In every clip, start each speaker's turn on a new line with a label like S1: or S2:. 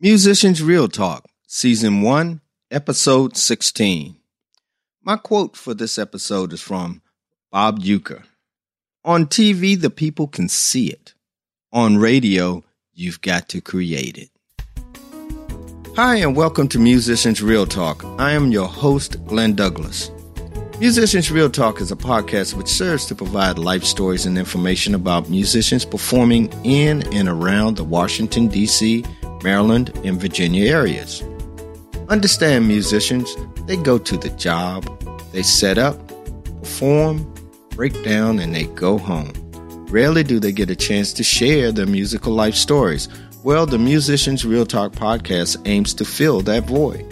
S1: Musicians Real Talk, Season 1, Episode 16. My quote for this episode is from Bob Uecker. On TV, the people can see it. On radio, you've got to create it. Hi, and welcome to Musicians Real Talk. I am your host, Glenn Douglas. Musicians Real Talk is a podcast which serves to provide life stories and information about musicians performing in and around the Washington, D.C., Maryland, and Virginia areas. Understand musicians, they go to the job, they set up, perform, break down, and they go home. Rarely do they get a chance to share their musical life stories. Well, the Musicians Real Talk podcast aims to fill that void.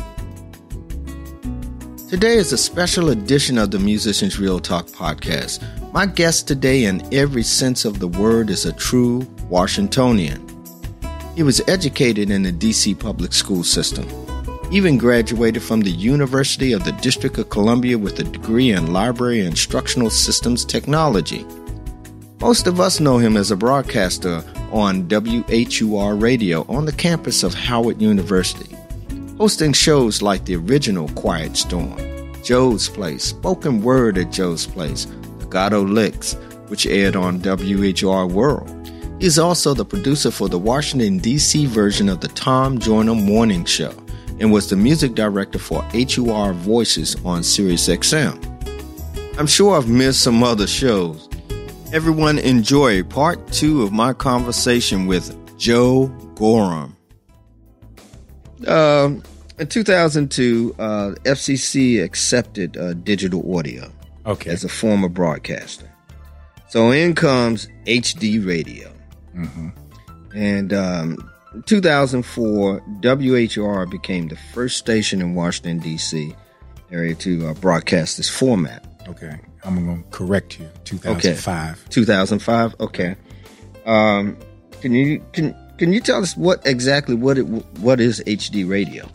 S1: Today is a special edition of the Musicians Real Talk podcast. My guest today, in every sense of the word, is a true Washingtonian. He was educated in the DC public school system, even graduated from the University of the District of Columbia with a degree in library instructional systems technology. Most of us know him as a broadcaster on WHUR radio on the campus of Howard University hosting shows like the original Quiet Storm, Joe's Place, Spoken Word at Joe's Place, Legato Licks, which aired on WHUR World. He is also the producer for the Washington, D.C. version of the Tom Joyner Morning Show and was the music director for HUR Voices on SiriusXM. I'm sure I've missed some other shows. Everyone enjoy part two of my conversation with Joe Gorham. Um, in 2002, uh, FCC accepted uh, digital audio
S2: Okay.
S1: as a form of broadcasting. So in comes HD radio.
S2: Mm-hmm.
S1: And um, 2004, WHR became the first station in Washington, D.C. area to uh, broadcast this format.
S2: Okay. I'm going to correct you. 2005.
S1: 2005. Okay. Um, can you can can you tell us what exactly what it what is HD radio?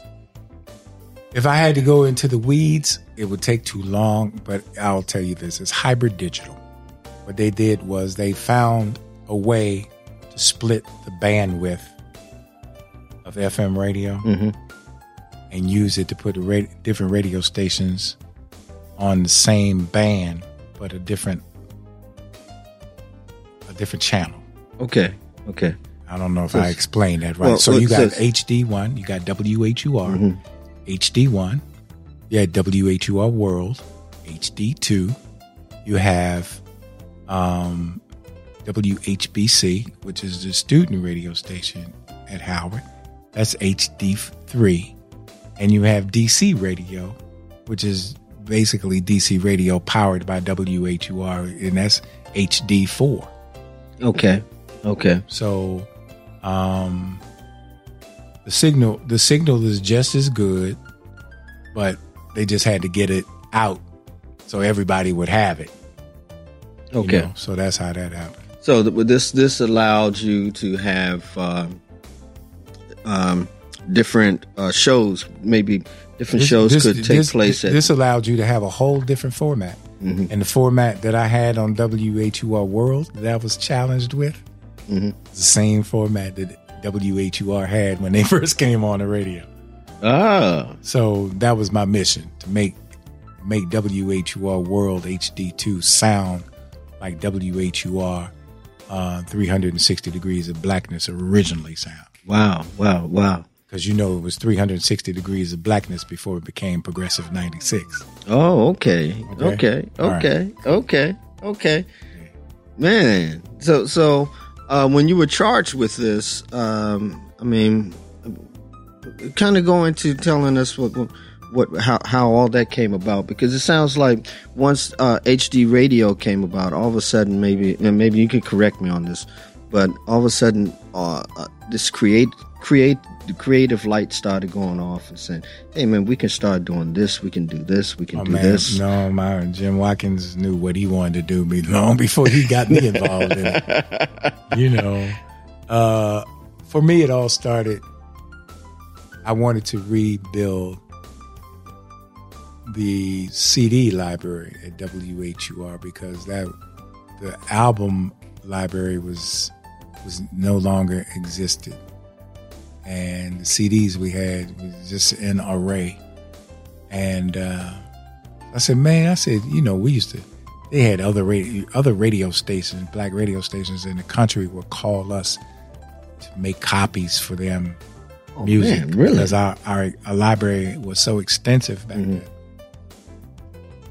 S2: If I had to go into the weeds, it would take too long, but I'll tell you this it's hybrid digital. What they did was they found a way to split the bandwidth of FM radio
S1: Mhm.
S2: and use it to put different radio stations on the same band, but a different a different channel.
S1: Okay. Okay.
S2: I don't know if
S1: So
S2: I explained that right.
S1: well,
S2: so you got
S1: it's-
S2: HD1, you got WHUR,
S1: Mhm.
S2: HD1, you had WHUR World, HD2, you have um, WHBC, which is the student radio station at Howard. That's HD3. And you have DC radio, which is basically DC radio powered by WHUR, and that's HD4.
S1: Okay. Okay.
S2: So, um, the signal the signal is just as good, but they just had to get it out so everybody would have it. you
S1: Okay.
S2: know? So that's how that happened.
S1: So this this allowed you to have um, um, different uh, shows. Maybe different
S2: This-
S1: shows
S2: this-
S1: could take
S2: this-
S1: place at.
S2: This allowed you to have a whole different format.
S1: Mhm.
S2: And the format that I had on WHUR World that I was challenged with,
S1: Mhm.
S2: the same format that WHUR had when they first came on the radio.
S1: ah.
S2: So that was my mission to make make WHUR World HD2 sound like WHUR uh, 360 Degrees of Blackness originally sound.
S1: Wow. Wow. Wow.
S2: Because you know it was 360 Degrees of Blackness before it became Progressive 96.
S1: Oh. Okay.
S2: Okay.
S1: Okay.
S2: All right.
S1: Okay. Okay. Okay. Man. So so uh, when you were charged with this, um, I mean, kind of go into telling us what. What how how all that came about because it sounds like once uh, HD radio came about, all of a sudden maybe and maybe you could correct me on this, but all of a sudden uh, uh, this create create the creative light started going off and saying, "Hey man, we can start doing this. We can do this. We can
S2: Oh
S1: do
S2: man,
S1: this."
S2: no, my Jim Watkins knew what he wanted to do me long before he got me involved in it. You know, uh, for me, it all started. I wanted to rebuild the CD library at WHUR because that the album library was was no longer existed. and the CDs we had was just in array. And uh, I said, man, I said, you know, we used to. They had other radio, other radio stations, black radio stations in the country would call us to make copies for them
S1: Oh,
S2: music
S1: man, really?
S2: because our, our our library was so extensive back
S1: Mhm.
S2: then.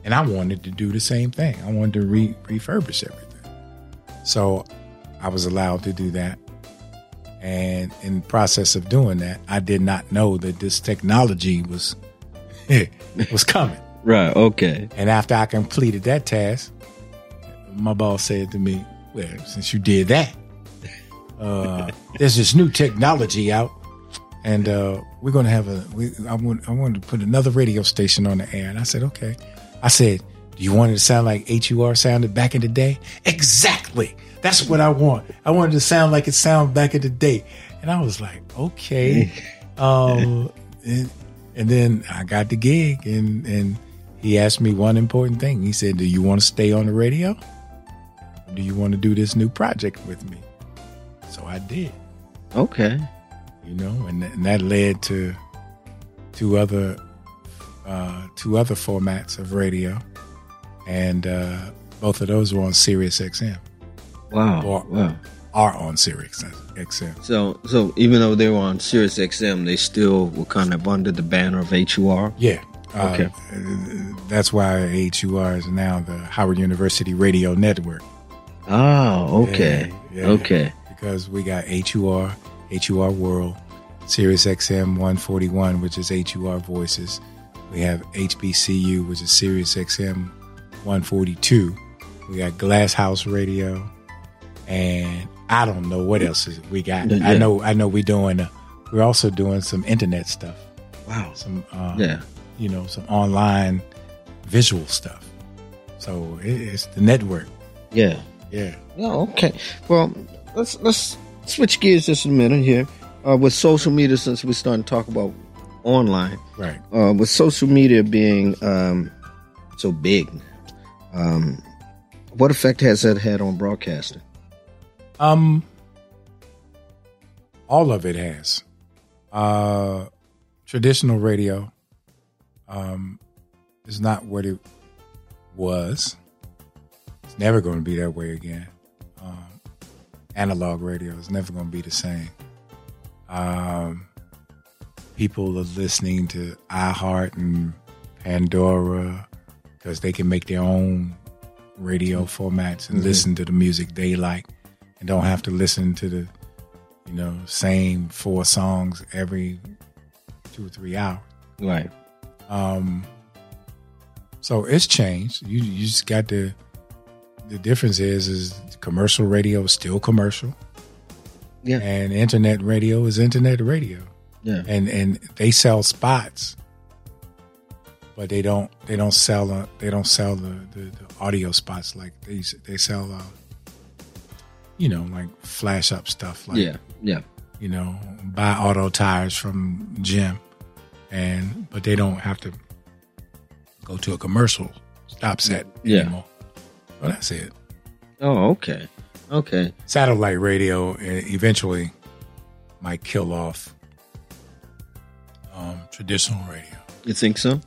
S2: And I wanted to do the same thing. I wanted to re- refurbish everything. So I was allowed to do that. And in the process of doing that, I did not know that this technology was was coming.
S1: Right. Okay.
S2: And after I completed that task, my boss said to me, "Well, since you did that, uh, there's this new technology out, and uh, we're going to have a. We, I want. I wanted to put another radio station on the air." And I said, "Okay." I said, "Do you want it to sound like HUR sounded back in the day?" Exactly. That's what I want. I wanted to sound like it sounded back in the day. And I was like, "Okay." um, and, and then I got the gig, and and he asked me one important thing. He said, "Do you want to stay on the radio? Or do you want to do this new project with me?" So I did,
S1: Okay.
S2: you know, and, and that led to two other uh, two other formats of radio, and uh, both of those were on Sirius XM
S1: Wow.
S2: Well-
S1: wow.
S2: are on Sirius XM.
S1: So, so even though they were on Sirius XM, they still were kind of under the banner of HUR.
S2: Yeah. Uh,
S1: Okay.
S2: uh, That's why HUR is now the Howard University Radio Network.
S1: Oh, okay.
S2: Yeah, yeah.
S1: Okay.
S2: because we got HUR, HUR World, Sirius XM 141, which is HUR Voices. We have HBCU, which is Sirius XM 142. We got Glass House Radio, and I don't know what else is we got.
S1: Yeah.
S2: I know, I know, we're doing. Uh, we're also doing some internet stuff,
S1: Wow.
S2: some, uh,
S1: Yeah.
S2: you know, some online visual stuff. So it, it's the network.
S1: Yeah.
S2: Yeah.
S1: Oh, okay. Well, let's let's switch gears just a minute here. Uh, with social media, since we're starting to talk about online,
S2: Right.
S1: uh, with social media being um, so big, um, what effect has that had on broadcasting?
S2: Um, all of it has. Uh, traditional radio, um, is not what it was. It's never going to be that way again. Um, analog radio is never going to be the same. Um, people are listening to iHeart and Pandora because they can make their own radio formats and listen to the music they like and don't have to listen to the you know same four songs every two or three hours.
S1: Right.
S2: um so it's changed. You you just got to the difference is is commercial radio is still commercial.
S1: Yeah.
S2: and internet radio is internet radio
S1: Yeah.
S2: and and they sell spots but they don't they don't sell uh, they don't sell the, the, the audio spots like they they sell uh, you know like flash up stuff like
S1: yeah. Yeah.
S2: you know buy auto tires from Jim and but they don't have to go to a commercial stop set
S1: Yeah.
S2: anymore well that's it
S1: Oh, okay. Okay.
S2: satellite radio uh, eventually might kill off traditional radio
S1: You think so?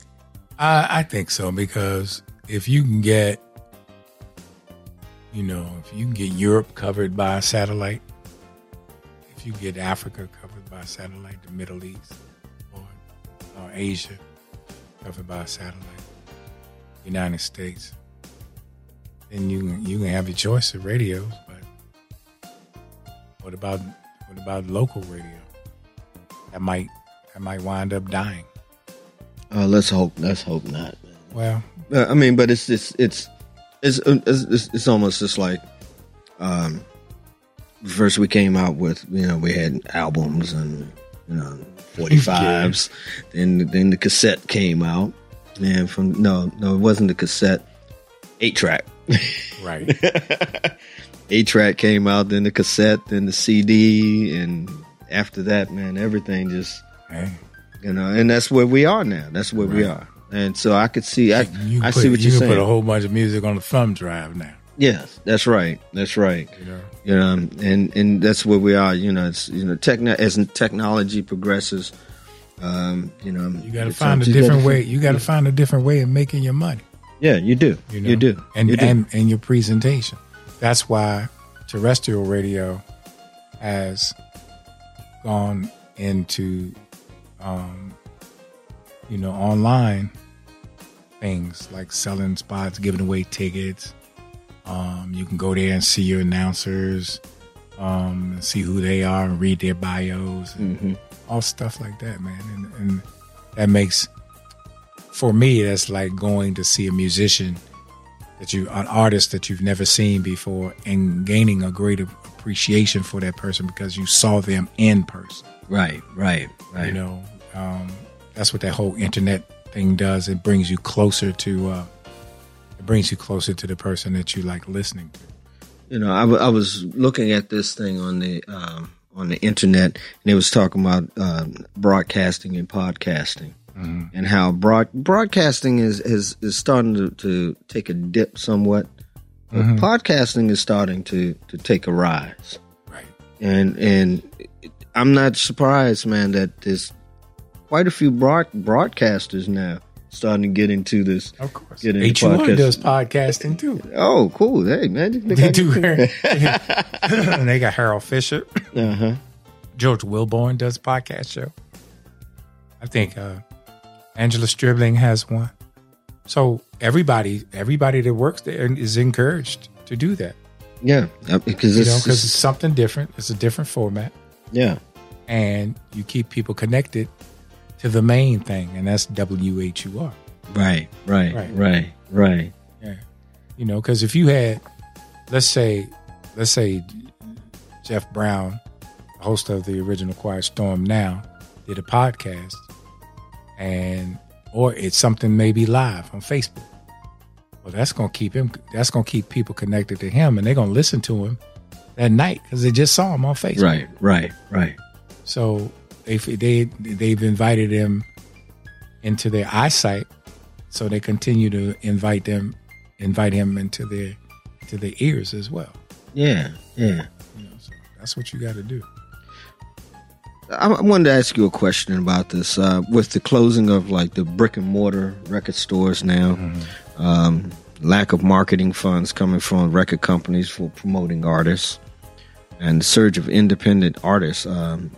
S2: I, I think so because if you can get, you know, if you can get Europe covered by a satellite, if you get Africa covered by satellite, the Middle East, or, or Asia covered by a satellite, United States, then you can, you can have your choice of radios. But what about what about local radio? That might that might wind up dying.
S1: Uh, let's hope. Let's hope not.
S2: Well,
S1: Uh, I mean, but it's it's it's it's, it's, it's almost just like um, first we came out with you know we had albums and you know forty fives, then then the cassette came out, and from no no it wasn't the cassette, eight track.
S2: right.
S1: Eight track came out, then the cassette, then the CD, and after that, man, everything just
S2: Hey,
S1: you know, and that's where we are now. That's where we are, and so I could see, I I
S2: put,
S1: see what
S2: you
S1: you're
S2: can
S1: saying.
S2: put a whole bunch of music on the thumb drive now.
S1: Yes, that's right. That's right.
S2: You know,
S1: You know, and and that's where we are. You know, it's you know, techno as technology progresses. Um, you know,
S2: you got to find a different way. You got to find a different way of making your money.
S1: Yeah, you do.
S2: You,
S1: You, do.
S2: and
S1: you do.
S2: and and your presentation. That's why terrestrial radio has gone into, um, you know, online things like selling spots, giving away tickets. Um, you can go there and see your announcers, um, see who they are, and read their bios, and
S1: Mhm.
S2: all stuff like that, man. And, and that makes, for me, that's like going to see a musician that you, an artist that you've never seen before, and gaining a greater appreciation for that person because you saw them in person.
S1: Right, right, right.
S2: You know, um, that's what that whole internet thing does. It brings you closer to, uh, it brings you closer to the person that you like listening to.
S1: You know, I, w- I was looking at this thing on the um, on the internet, and it was talking about um, broadcasting and podcasting, and how broad broadcasting is is, is starting to, to take a dip somewhat. But podcasting is starting to to take a rise,
S2: Right.
S1: and and I'm not surprised, man, that there's quite a few broad, broadcasters now starting to get into this.
S2: Of course.
S1: Get into
S2: H1
S1: podcast.
S2: does podcasting too.
S1: Oh, cool! Hey, man,
S2: They do. and they got Harold Fisher.
S1: Uh huh.
S2: George Wilborn does a podcast show. I think uh, Angela Stribling has one. So everybody, everybody that works there is encouraged to do that.
S1: Yeah, uh, because
S2: You know, because
S1: it's-
S2: it's something different. It's a different format,
S1: yeah,
S2: and you keep people connected to the main thing, and that's WHUR.
S1: right, right,
S2: Right.
S1: right, right,
S2: Yeah, you know, because if you had, let's say, let's say, Jeff Brown, host of the original Quiet Storm, now did a podcast, and or it's something maybe live on Facebook. Well, that's gonna keep him. That's gonna keep people connected to him, and they're gonna listen to him that night because they just saw him on Facebook.
S1: right, right, right.
S2: So they they they've invited him into their eyesight, so they continue to invite them, invite him into their to their ears as well.
S1: Yeah, yeah.
S2: You know, so that's what you got to do.
S1: I, I wanted to ask you a question about this. Uh, with the closing of like the brick and mortar record stores now, um, lack of marketing funds coming from record companies for promoting artists, and the surge of independent artists. Um,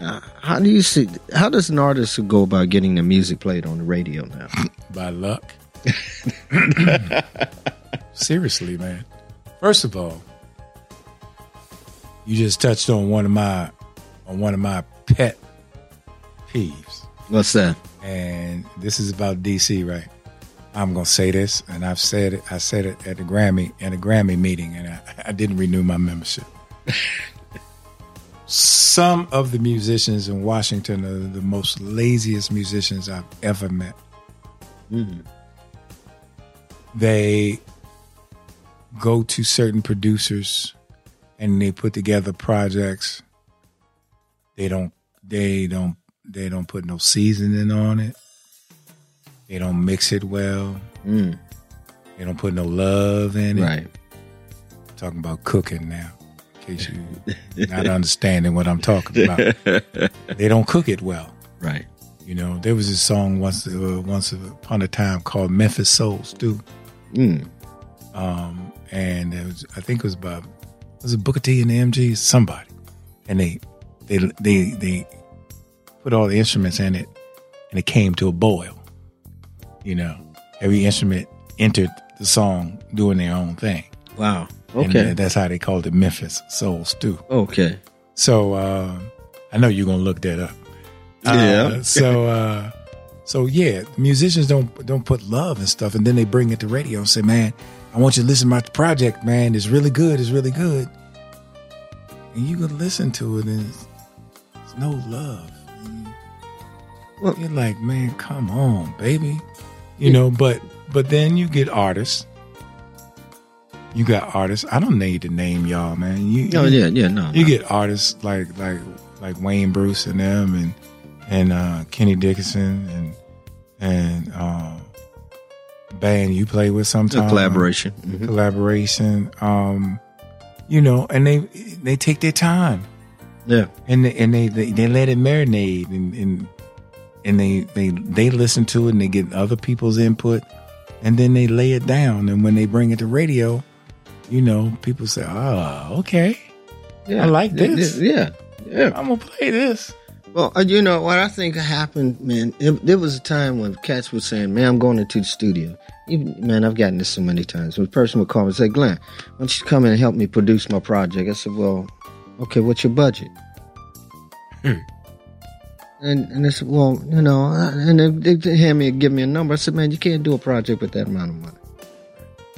S1: uh, how do you see? How does an artist go about getting their music played on the radio now?
S2: By luck. Seriously, man. First of all, you just touched on one of my on one of my pet peeves.
S1: What's that?
S2: and this is about DC, right? I'm gonna say this, and I've said it. I said it at the Grammy at a Grammy meeting, and I, I didn't renew my membership. Some of the musicians in Washington are the most laziest musicians I've ever met. They go to certain producers, and they put together projects. They don't. They don't they don't put no seasoning on it. They don't mix it well.
S1: Mm,
S2: They don't put no love in it.
S1: right.
S2: talking about cooking now, in case you not understanding what I'm talking about. they don't cook it well.
S1: Right.
S2: You know, there was a song once uh, once upon a time called Memphis Soul Stew,
S1: Mm,
S2: um, and it was I think it was about was it Booker T and the MGs somebody, and they they they they put all the instruments in it, and it came to a boil. You know, every instrument entered the song doing their own thing.
S1: wow.
S2: And
S1: Okay.
S2: uh, that's how they called it Memphis Soul Stew.
S1: Okay.
S2: So uh, I know you're gonna look that up.
S1: Yeah.
S2: Uh, so uh, so yeah, musicians don't don't put love and stuff, and then they bring it to radio and say, "Man, I want you to listen to my project. Man, it's really good. It's really good." And you can listen to it, and it's, it's no love.
S1: Well-
S2: You're like, man, come on, baby. You know, but but then you get artists. You got artists. I don't need to name y'all, man. You,
S1: Oh
S2: you-
S1: yeah, yeah, no.
S2: you
S1: no.
S2: get artists like like like Wayne Bruce and them and and uh, Kenny Dickinson and and um, band you play with sometimes.
S1: collaboration. Mhm.
S2: Collaboration. Um, you know, and they they take their time
S1: Yeah.
S2: and they, and they, they they let it marinate and and and they they they listen to it and they get other people's input and then they lay it down and when they bring it to radio, you know, people say, "Oh, okay,
S1: Yeah.
S2: I like this.
S1: Yeah. Yeah.
S2: I'm gonna play this."
S1: Well, uh, you know what I think happened, man. It, there was a time when cats were saying, "Man, I'm going into the studio." Even, man, I've gotten this so many times. When a person would call me and say, "Glenn, why don't you come in and help me produce my project?" I said, "Well, okay, what's your budget?"
S2: Hmm.
S1: And and they said, "Well, you know," uh, and they, they hand me give me a number. I said, "Man, you can't do a project with that amount of money."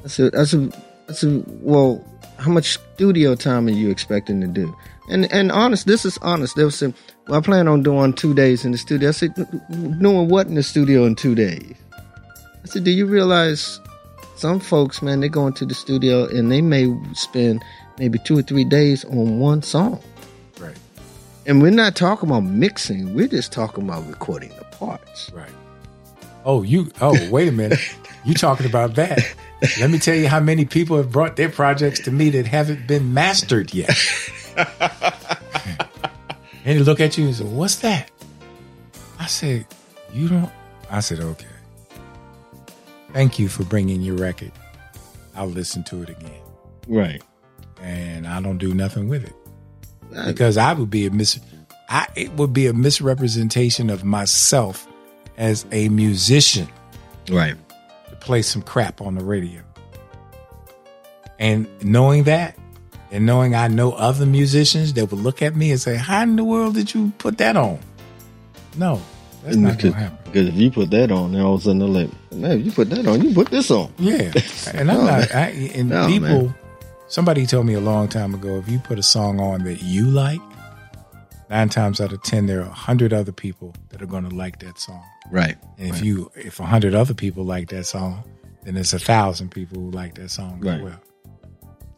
S1: I said, "I said, I said, well, how much studio time are you expecting to do?" And and honest, this is honest. They saying, "Well, I plan on doing two days in the studio." I said, "Doing what in the studio in two days?" I said, "Do you realize some folks, man, they go into the studio and they may spend maybe two or three days on one song."
S2: Right,
S1: And we're not talking about mixing. We're just talking about recording the parts.
S2: right. Oh, you. Oh, wait a minute. you talking about that? Let me tell you how many people have brought their projects to me that haven't been mastered yet. and they look at you and say, "What's that?" I said, "You don't." I said, "Okay." Thank you for bringing your record. I'll listen to it again,
S1: Right.
S2: and I don't do nothing with it because I would be a mis. I it would be a misrepresentation of myself as a musician
S1: Right.
S2: Play some crap on the radio. And knowing that, and knowing I know other musicians that would look at me and say, "How in the world did you put that on?" No, that's not
S1: because,
S2: gonna happen.
S1: because if you put that on, then all of a sudden they're like, man, you put that on, you put this on.
S2: Yeah, and I'm
S1: No,
S2: not. I, and
S1: No,
S2: people,
S1: man.
S2: somebody told me a long time ago, if you put a song on that you like, nine times out of ten, there are a hundred other people that are going to like that song.
S1: Right.
S2: And if you, if a hundred other people like that song, then there's a thousand people who like that song
S1: Right.
S2: as well.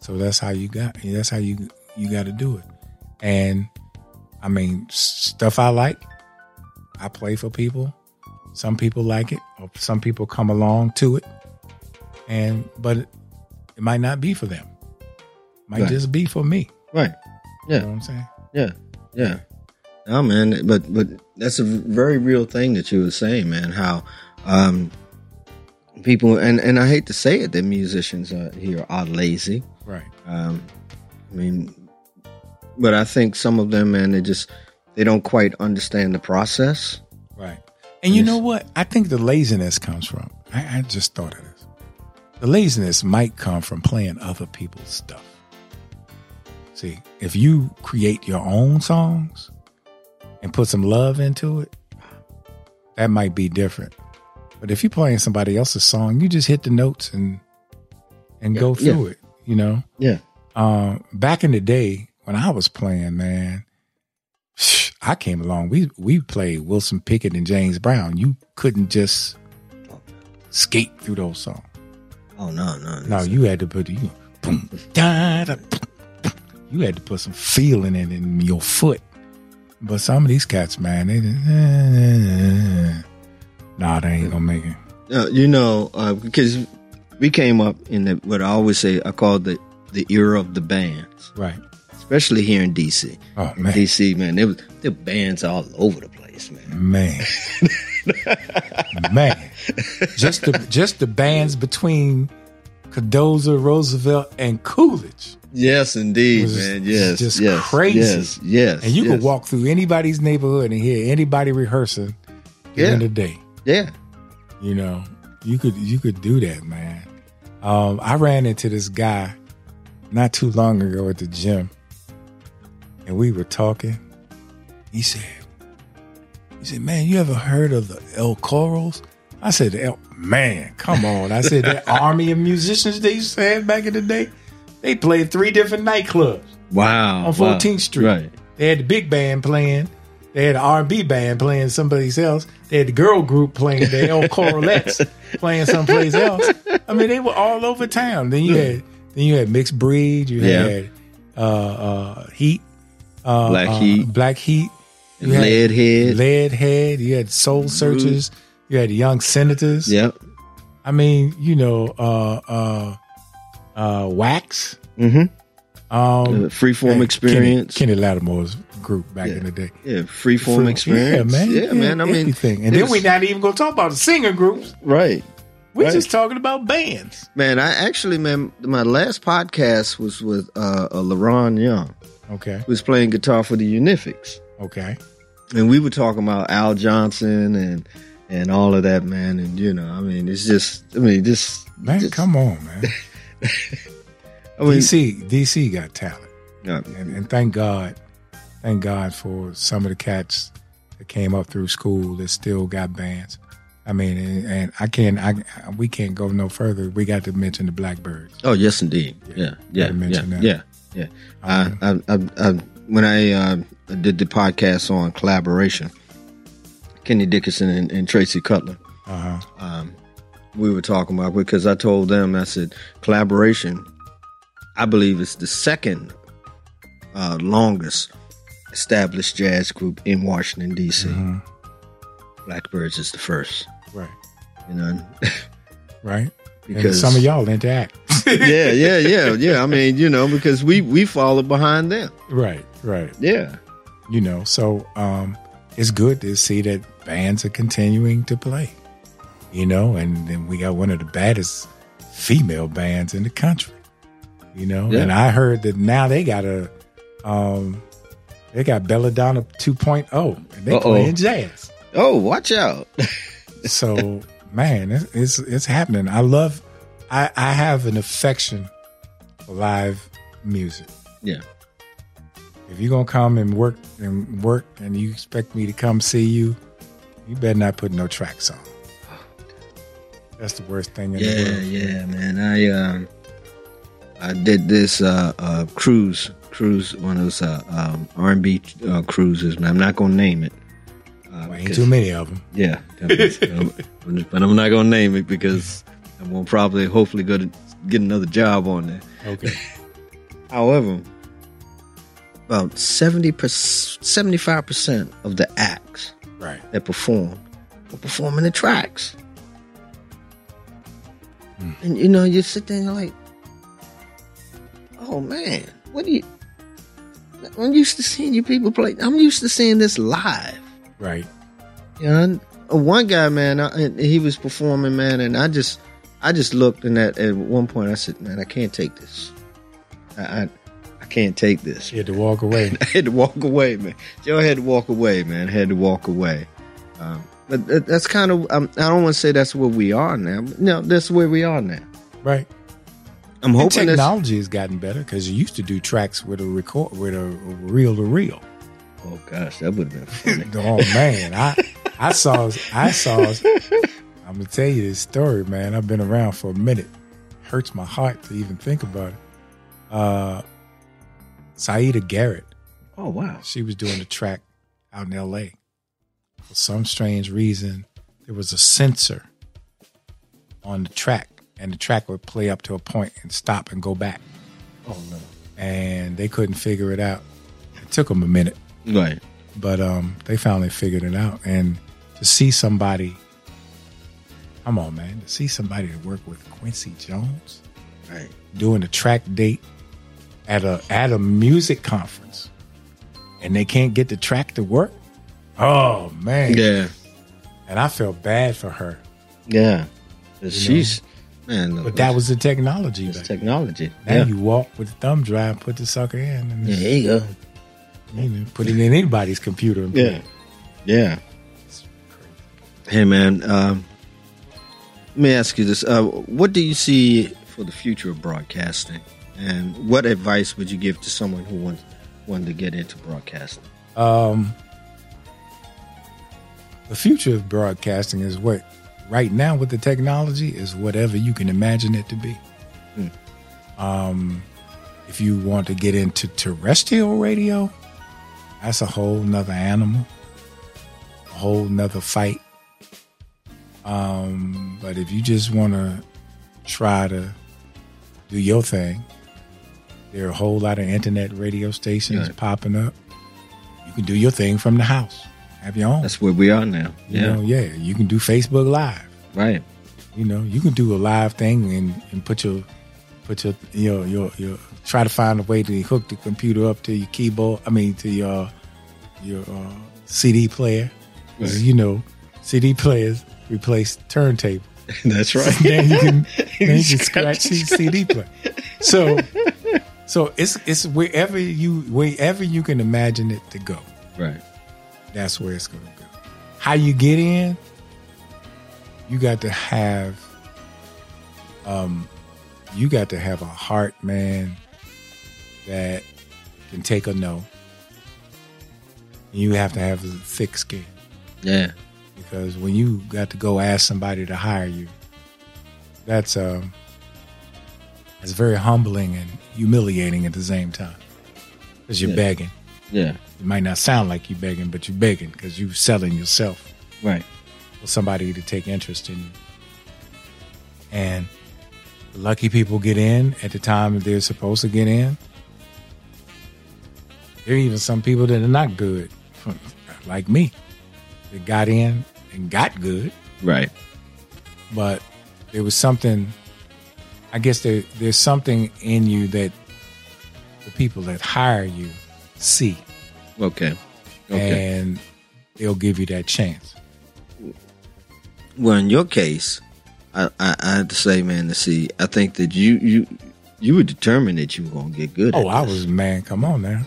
S2: So that's how you got. That's how you you got to do it. And I mean, stuff I like, I play for people. Some people like it, or some people come along to it, and but it, it might not be for them. Might
S1: Right.
S2: just be for me.
S1: Right.
S2: You
S1: Yeah.
S2: know what I'm saying?
S1: Yeah. Yeah. No, man, but but that's a very real thing that you were saying, man. How um, people and and I hate to say it, that musicians are, here are lazy.
S2: Right.
S1: Um, I mean, but I think some of them, man, they just they don't quite understand the process.
S2: Right. And you know what? I think the laziness comes from, I, I just thought of this. The laziness might come from playing other people's stuff. See, if you create your own songs and put some love into it, that might be different. But if you're playing somebody else's song, you just hit the notes and and go
S1: Yeah.
S2: through it, you know?
S1: Yeah.
S2: Um, back in the day when I was playing, man, I came along. We we played Wilson Pickett and James Brown. You couldn't just skate through those songs.
S1: Oh no, no,
S2: No, you had to put you boom, da, da, boom. You had to put some feeling in in your foot. But some of these cats, man, they just, eh, nah, they ain't gonna make it.
S1: Uh, you know, uh, because we came up in the what I always say I call the the era of the bands,
S2: Right.
S1: especially here in DC.
S2: Oh man,
S1: DC, man, there was there were bands all over the place, man.
S2: man, man. Just the just the bands between Cardozo, Roosevelt, and Coolidge.
S1: Yes, indeed,
S2: was
S1: man. Yes,
S2: just
S1: yes,
S2: crazy.
S1: Yes, yes,
S2: And you
S1: yes.
S2: could walk through anybody's neighborhood and hear anybody rehearsing during
S1: Yeah.
S2: the day.
S1: Yeah,
S2: You know, you could you could do that, man. Um, I ran into this guy not too long ago at the gym, and we were talking. He said, "He said, man, you ever heard of the El Coros?" I said, El, "Man, come on!" I said, "That army of musicians they used to have back in the day, they played three different nightclubs
S1: wow.
S2: on 14th Street.
S1: Right.
S2: They had the big band playing. They had the R&B band playing someplace else. They had the girl group playing the El Coralettes playing someplace else. I mean, they were all over town. Then you had then you had mixed breed. You
S1: Yeah.
S2: had uh, uh, Heat, uh,
S1: Black
S2: uh,
S1: Heat.
S2: Black Heat. You had
S1: Lead
S2: head. You had Soul Searchers. You had Young Senators.
S1: Yep.
S2: I mean, you know, uh, Wax.
S1: Mm-hmm.
S2: Um,
S1: Uh, freeform
S2: Kenny-
S1: experience.
S2: Kenny, Lattimore's group back
S1: Yeah.
S2: in the day.
S1: Yeah, freeform
S2: Free-
S1: experience.
S2: Yeah, man.
S1: Yeah, man. I mean,
S2: everything. And then we're not even going to talk about the singer groups.
S1: right.
S2: We're
S1: Right.
S2: just talking about bands.
S1: Man, I actually, man, my last podcast was with uh, uh LaRon Young,
S2: Okay.
S1: who was playing guitar for the Unifics.
S2: Okay.
S1: and we were talking about Al Johnson and and all of that, man. And you know, I mean, it's just, I mean, just
S2: Man,
S1: just-
S2: come on, man.
S1: I mean,
S2: DC, DC got talent.
S1: yeah,
S2: And, and thank God, thank God for some of the cats that came up through school that still got bands. I mean, and, and I can't, I, we can't go no further. We got to mention the Blackbirds.
S1: oh yes, indeed, yeah, yeah,
S2: Gotta
S1: yeah, yeah, yeah. I, I, I, I, when I uh, did the podcast on collaboration, Kenny Dickinson and, and Tracy Cutler,
S2: Uh huh.
S1: um, we were talking about because I told them I said collaboration. I believe it's the second uh, longest established jazz group in Washington D.C. Blackbirds is the first.
S2: Right.
S1: You know,
S2: Right. and
S1: because
S2: some of y'all interact.
S1: yeah, yeah, yeah, yeah. I mean, you know, because we we follow behind them.
S2: right. Right.
S1: Yeah,
S2: You know, so um, it's good to see that bands are continuing to play. You know, and then we got one of the baddest female bands in the country. You know,
S1: Yeah.
S2: and I heard that now they got a, um, they got Belladonna 2.0, and they
S1: Uh-oh.
S2: playing jazz.
S1: Oh, watch out.
S2: So, man, it's, it's it's happening. I love, I I have an affection for live music.
S1: yeah.
S2: If you're gonna come and work and work, and you expect me to come see you, you better not put no tracks on. That's the worst thing in the
S1: Yeah,
S2: world.
S1: yeah, man. I um, I did this uh, uh cruise, cruise, one of those uh, um, R and B uh, cruises. Man, I'm not gonna name it. Uh,
S2: Well, ain't too many of them.
S1: Yeah, but I'm not gonna name it because I'm gonna probably, hopefully, go to get another job on there.
S2: Okay.
S1: However, about 70 75 percent of the acts
S2: right.
S1: that perform were performing the tracks.
S2: Hmm.
S1: And you know, you sit there and you're like, oh man, what do you? I'm used to seeing you people play. I'm used to seeing this live.
S2: Right.
S1: You know, uh, one guy, man, I, and he was performing, man, and I just, I just looked and at at one point I said, man, I can't take this. I, I, I can't take this.
S2: You had to walk away.
S1: I had to walk away, man. Joe had to walk away, man. I had to walk away. Um, but that's kind of, um, I don't want to say that's where we are now. But no, that's where we are now.
S2: right.
S1: I'm hoping that's,
S2: technology has gotten better because you used to do tracks with a record with a reel to reel.
S1: oh gosh, that would have been funny.
S2: Oh man, I I saw I saw. I'm gonna tell you this story, man. I've been around for a minute. Hurts my heart to even think about it. Uh, Siedah Garrett,
S1: oh wow.
S2: she was doing a track out in L.A. For some strange reason, there was a sensor on the track, and the track would play up to a point and stop and go back,
S1: Oh no.
S2: and they couldn't figure it out. It took them a minute.
S1: Right.
S2: but um, they finally figured it out. And to see somebody, come on, man, to see somebody to work with Quincy Jones
S1: Right.
S2: doing a track date at a at a music conference, and they can't get the track to work. Oh man,
S1: Yeah.
S2: and I felt bad for her,
S1: Yeah. She's man.
S2: but that was the technology.
S1: it's technology.
S2: Now
S1: Yeah.
S2: you walk with the thumb drive, put the sucker in, and
S1: yeah. There you go.
S2: you know, put it in anybody's computer. And
S1: Yeah. Yeah. Hey man, um, let me ask you this: uh, What do you see for the future of broadcasting, and what advice would you give to someone who wants wanted to get into broadcasting?
S2: Um, the future of broadcasting is what right now with the technology is whatever you can imagine it to be.
S1: Hmm.
S2: Um, if you want to get into terrestrial radio, that's a whole nother animal, a whole nother fight. Um, but if you just want to try to do your thing, there are a whole lot of internet radio stations
S1: Right.
S2: popping up. You can do your thing from the house. Have your own.
S1: That's where we are now.
S2: You
S1: Yeah,
S2: know, yeah. You can do Facebook Live.
S1: right.
S2: You know, you can do a live thing and, and put your put your your your your try to find a way to hook the computer up to your keyboard. I mean, to your your uh, CD player,
S1: Right.
S2: you know, CD players replace turntable.
S1: That's right.
S2: then you can then you can
S1: Scratch
S2: scratch CD player. So so it's it's wherever you wherever you can imagine it to go.
S1: right.
S2: That's where it's going to go. How you get in? You got to have, um, you got to have a heart, man, that can take a no. You have to have a thick skin
S1: Yeah.
S2: because when you got to go ask somebody to hire you, that's um, it's very humbling and humiliating at the same time because you're
S1: Yeah.
S2: begging.
S1: Yeah.
S2: It might not sound like you're begging, but you're begging because you're selling yourself
S1: Right.
S2: for somebody to take interest in you. And the lucky people get in at the time that they're supposed to get in. There are even some people that are not good, like me, that got in and got good,
S1: Right.
S2: but there was something. I guess there, there's something in you that the people that hire you see.
S1: Okay. Okay.
S2: and they'll give you that chance.
S1: well, in your case, I, I, I have to say, man, to see, I think that you you you were determined that you were gonna get good.
S2: Oh, I was man. Come on now.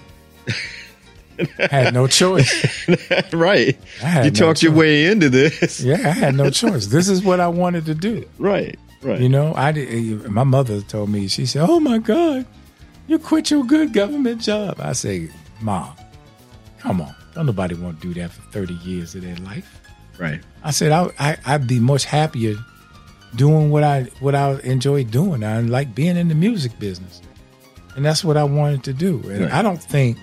S2: had no choice.
S1: right.
S2: I
S1: You
S2: no
S1: talked your way into this.
S2: Yeah, I had no choice. This is what I wanted to do.
S1: Right. Right.
S2: You know, I did. My mother told me. She said, "Oh my God, you quit your good government job." I say, "Mom, come on. Don't nobody want to do that for thirty years of their life."
S1: right.
S2: I said, I, I, "I'd be much happier doing what I what I enjoy doing. I like being in the music business, and that's what I wanted to do. And
S1: Right.
S2: I don't think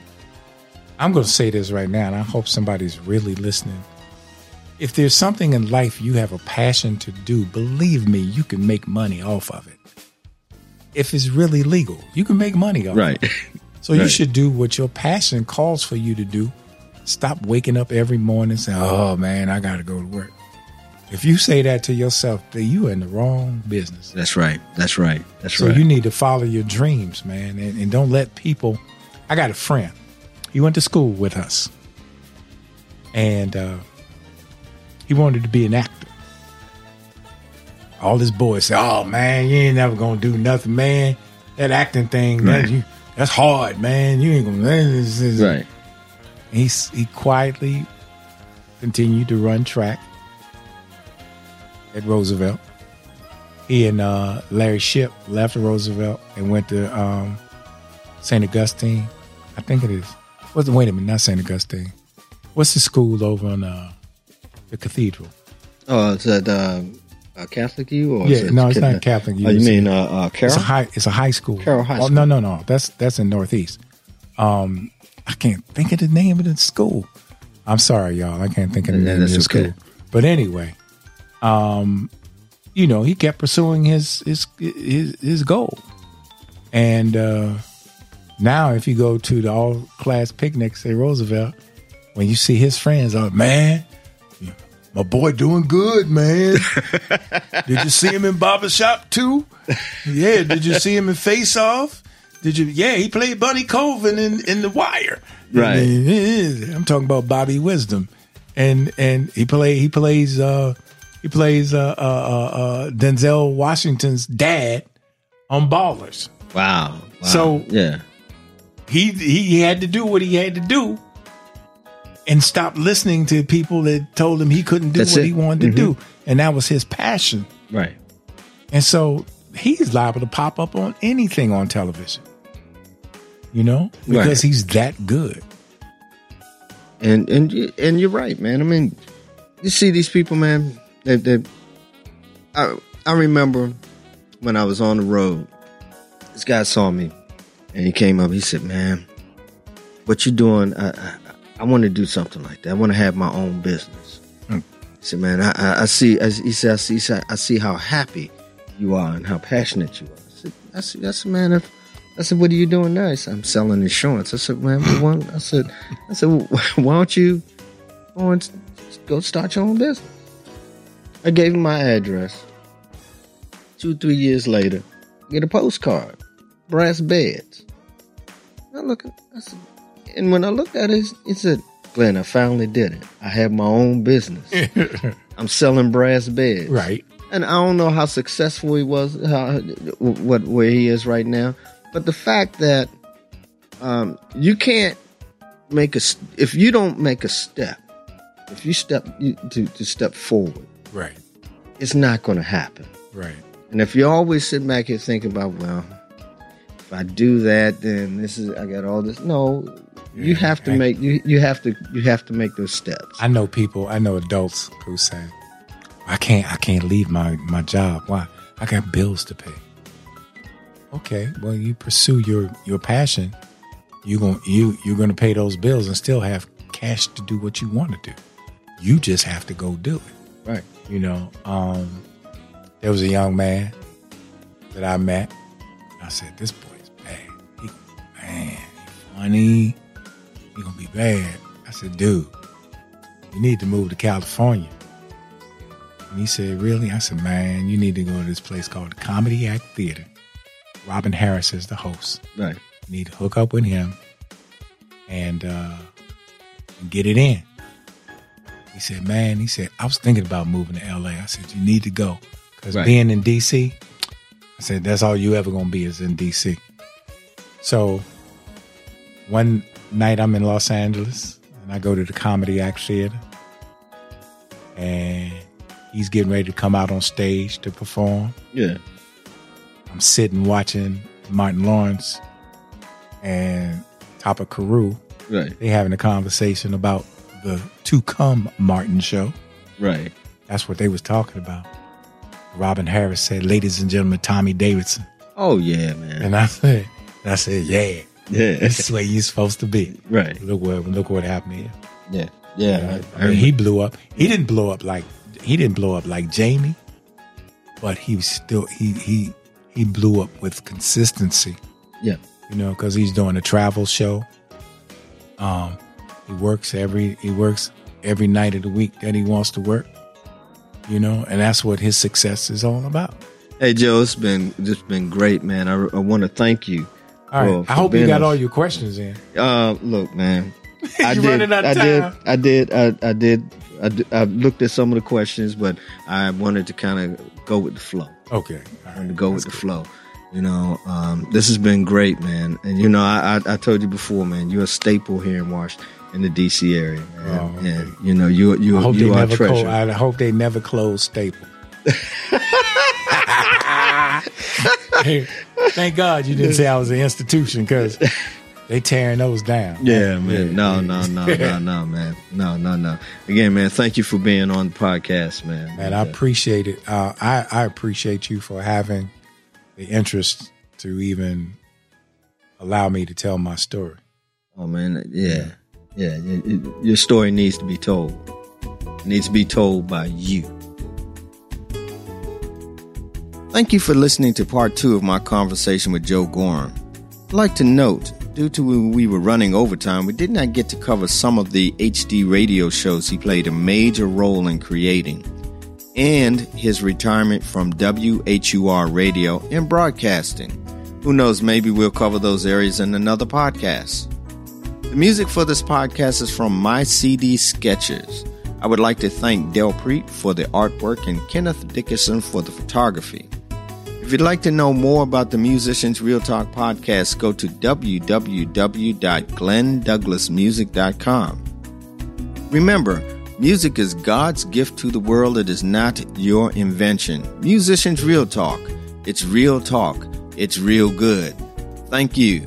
S2: I'm going to say this right now, and I hope somebody's really listening. If there's something in life you have a passion to do, believe me, you can make money off of it. If it's really legal, you can make money off
S1: Right.
S2: of it. So you should do what your passion calls for you to do. Stop waking up every morning saying, "Oh man, I got to go to work." If you say that to yourself, then you are in the wrong business.
S1: That's right. That's right. That's
S2: So
S1: right.
S2: So you need to follow your dreams, man, and, and don't let people. I got a friend. He went to school with us, and uh, he wanted to be an actor. All his boys say, "Oh man, you ain't never gonna do nothing, man. That acting thing, that,
S1: Right.
S2: you, that's hard, man. You ain't gonna." this is-"
S1: right.
S2: He he quietly continued to run track at Roosevelt. He and uh, Larry Ship left Roosevelt and went to um, St. Augustine. I think it is. What's the, wait a minute, not St. Augustine. What's the school over on uh, the cathedral?
S1: Oh, is that uh, Catholic U or?
S2: Yeah,
S1: it
S2: no, it's not Catholic U.
S1: Oh, you mean uh, uh,
S2: It's
S1: Carroll?
S2: a high. It's a high school.
S1: Carroll High
S2: Oh,
S1: School.
S2: no, no, no. That's that's in Northeast. Um, I can't think of the name of the school. I'm sorry, y'all. I can't think of the
S1: Yeah,
S2: name of
S1: that's
S2: the
S1: okay.
S2: school. But anyway, um, you know, he kept pursuing his his his, his goal, and uh, now if you go to the all class picnics at Roosevelt, when you see his friends, oh man. My boy doing good, man. Did you see him in barbershop too? Yeah. Did you see him in Face Off? Did you? Yeah, he played Bunny Colvin in, in The Wire.
S1: Right.
S2: I'm talking about Bobby Wisdom, and and he play he plays uh he plays uh uh, uh, uh Denzel Washington's dad on Ballers.
S1: Wow. wow.
S2: So-
S1: yeah.
S2: He he had to do what he had to do. And stopped listening to people that told him he couldn't do
S1: That's
S2: what
S1: it.
S2: he wanted to mm-hmm. do. And that was his passion.
S1: Right.
S2: And so he's liable to pop up on anything on television. You know? Because
S1: Right.
S2: he's that good.
S1: And and you- and you're right, man. I mean, you see these people, man. They, they, I I remember when I was on the road. This guy saw me, and he came up. He said, "Man, what you doing? I I, I want to do something like that. I want to have my own business."
S2: Hmm.
S1: He said, "Man, I, I, I see." I, he said, I see, "I see how happy you are and how passionate you are." I said, "I said man, if." I said, "What are you doing now?" He said, "I'm selling insurance." I said, "Man. I said, "I said, why don't you go and go start your own business?" I gave him my address, Two, three years later, I get a postcard, brass beds. I look, I said, and when I looked at it, it said, "Glenn, I finally did it. I have my own business. I'm selling brass beds."
S2: right.
S1: and I don't know how successful he was, how, what where he is right now. But the fact that um, you can't make a if you don't make a step, if you step you, to to step forward,
S2: Right.
S1: it's not going to happen.
S2: Right.
S1: And if you always sit back here thinking about, well, if I do that, then this is I got all this. No, you have to make you you have to you have to make those steps.
S2: I know people. I know adults who say, "I can't. I can't leave my my job. Why? I got bills to pay." Okay. Well, you pursue your your passion. You going you you're going to pay those bills and still have cash to do what you want to do. You just have to go do it.
S1: right.
S2: You know. Um, there was a young man that I met. I said, "This boy's bad. He, man, he funny. He gonna be bad." I said, "Dude." you need to move to California. And he said, Really? I said, Man, you need to go to this place called the Comedy Act Theater. Robin Harris is the host.
S1: Right.
S2: You need to hook up with him and, uh, get it in. He said, Man, he said, I was thinking about moving to LA. I said, You need to go. Because
S1: Right.
S2: being in DC, I said, That's all you ever going to be is in DC. So one night I'm in Los Angeles and I go to the Comedy Act Theater and he's getting ready to come out on stage to perform.
S1: Yeah.
S2: I'm sitting watching Martin Lawrence and Topper Carew.
S1: Right.
S2: They having a conversation about the To Come Martin show.
S1: Right.
S2: That's what they was talking about. Robin Harris said, "Ladies and gentlemen, Tommy Davidson,"
S1: Oh yeah, man.
S2: and I said, "I said, yeah,
S1: Yeah.
S2: this is where you're supposed to be."
S1: right.
S2: Look what look what happened here.
S1: Yeah. Yeah.
S2: I mean, he blew up. He didn't blow up like he didn't blow up like Jamie, but he was still he he he blew up with consistency.
S1: yeah.
S2: You know, because he's doing a travel show. Um, he works every he works every night of the week that he wants to work. You know, and that's what his success is all about.
S1: Hey Joe, it's been just been great, man. I, I want to thank you.
S2: All right,
S1: for-
S2: I hope you got all your questions in.
S1: Uh, look, man. I
S2: You
S1: did.
S2: running out
S1: I
S2: of
S1: did.
S2: time.
S1: I did. I, I did. I, did- I looked at some of the questions, but I wanted to kind of go with the flow.
S2: Okay, all
S1: I
S2: right.
S1: wanted to go with the flow. You know, um, this has been great, man. And you know, I, I, I told you before, man. You're a staple here in Washington, in the D.C. area, man.
S2: Oh, okay.
S1: And you know, you you
S2: I hope
S1: you
S2: they
S1: are
S2: never
S1: treasure.
S2: close. I hope they never close Staple. Thank God you didn't say I was an institution because they tearing those down.
S1: Yeah, man. No, no, no, no, no, man. No, no, no. Again, man, thank you for being on the podcast, man.
S2: Man, I appreciate it. Uh, I I appreciate you for having the interest to even allow me to tell my story.
S1: Oh man, yeah, yeah. y- y- Your story needs to be told. It needs to be told by you. Thank you for listening to part two of my conversation with Joe Gorham. I'd like to note, due to when we were running overtime, we did not get to cover some of the HD radio shows he played a major role in creating, and his retirement from WHUR radio and broadcasting. Who knows, maybe we'll cover those areas in another podcast. The music for this podcast is from My CD Sketches. I would like to thank Del Preet for the artwork and Kenneth Dickerson for the photography. If you'd like to know more about the Musicians Real Talk podcast, go to www.glendouglasmusic.com. Remember, music is God's gift to the world. It is not your invention. Musicians Real Talk. It's real talk. It's real good. Thank you.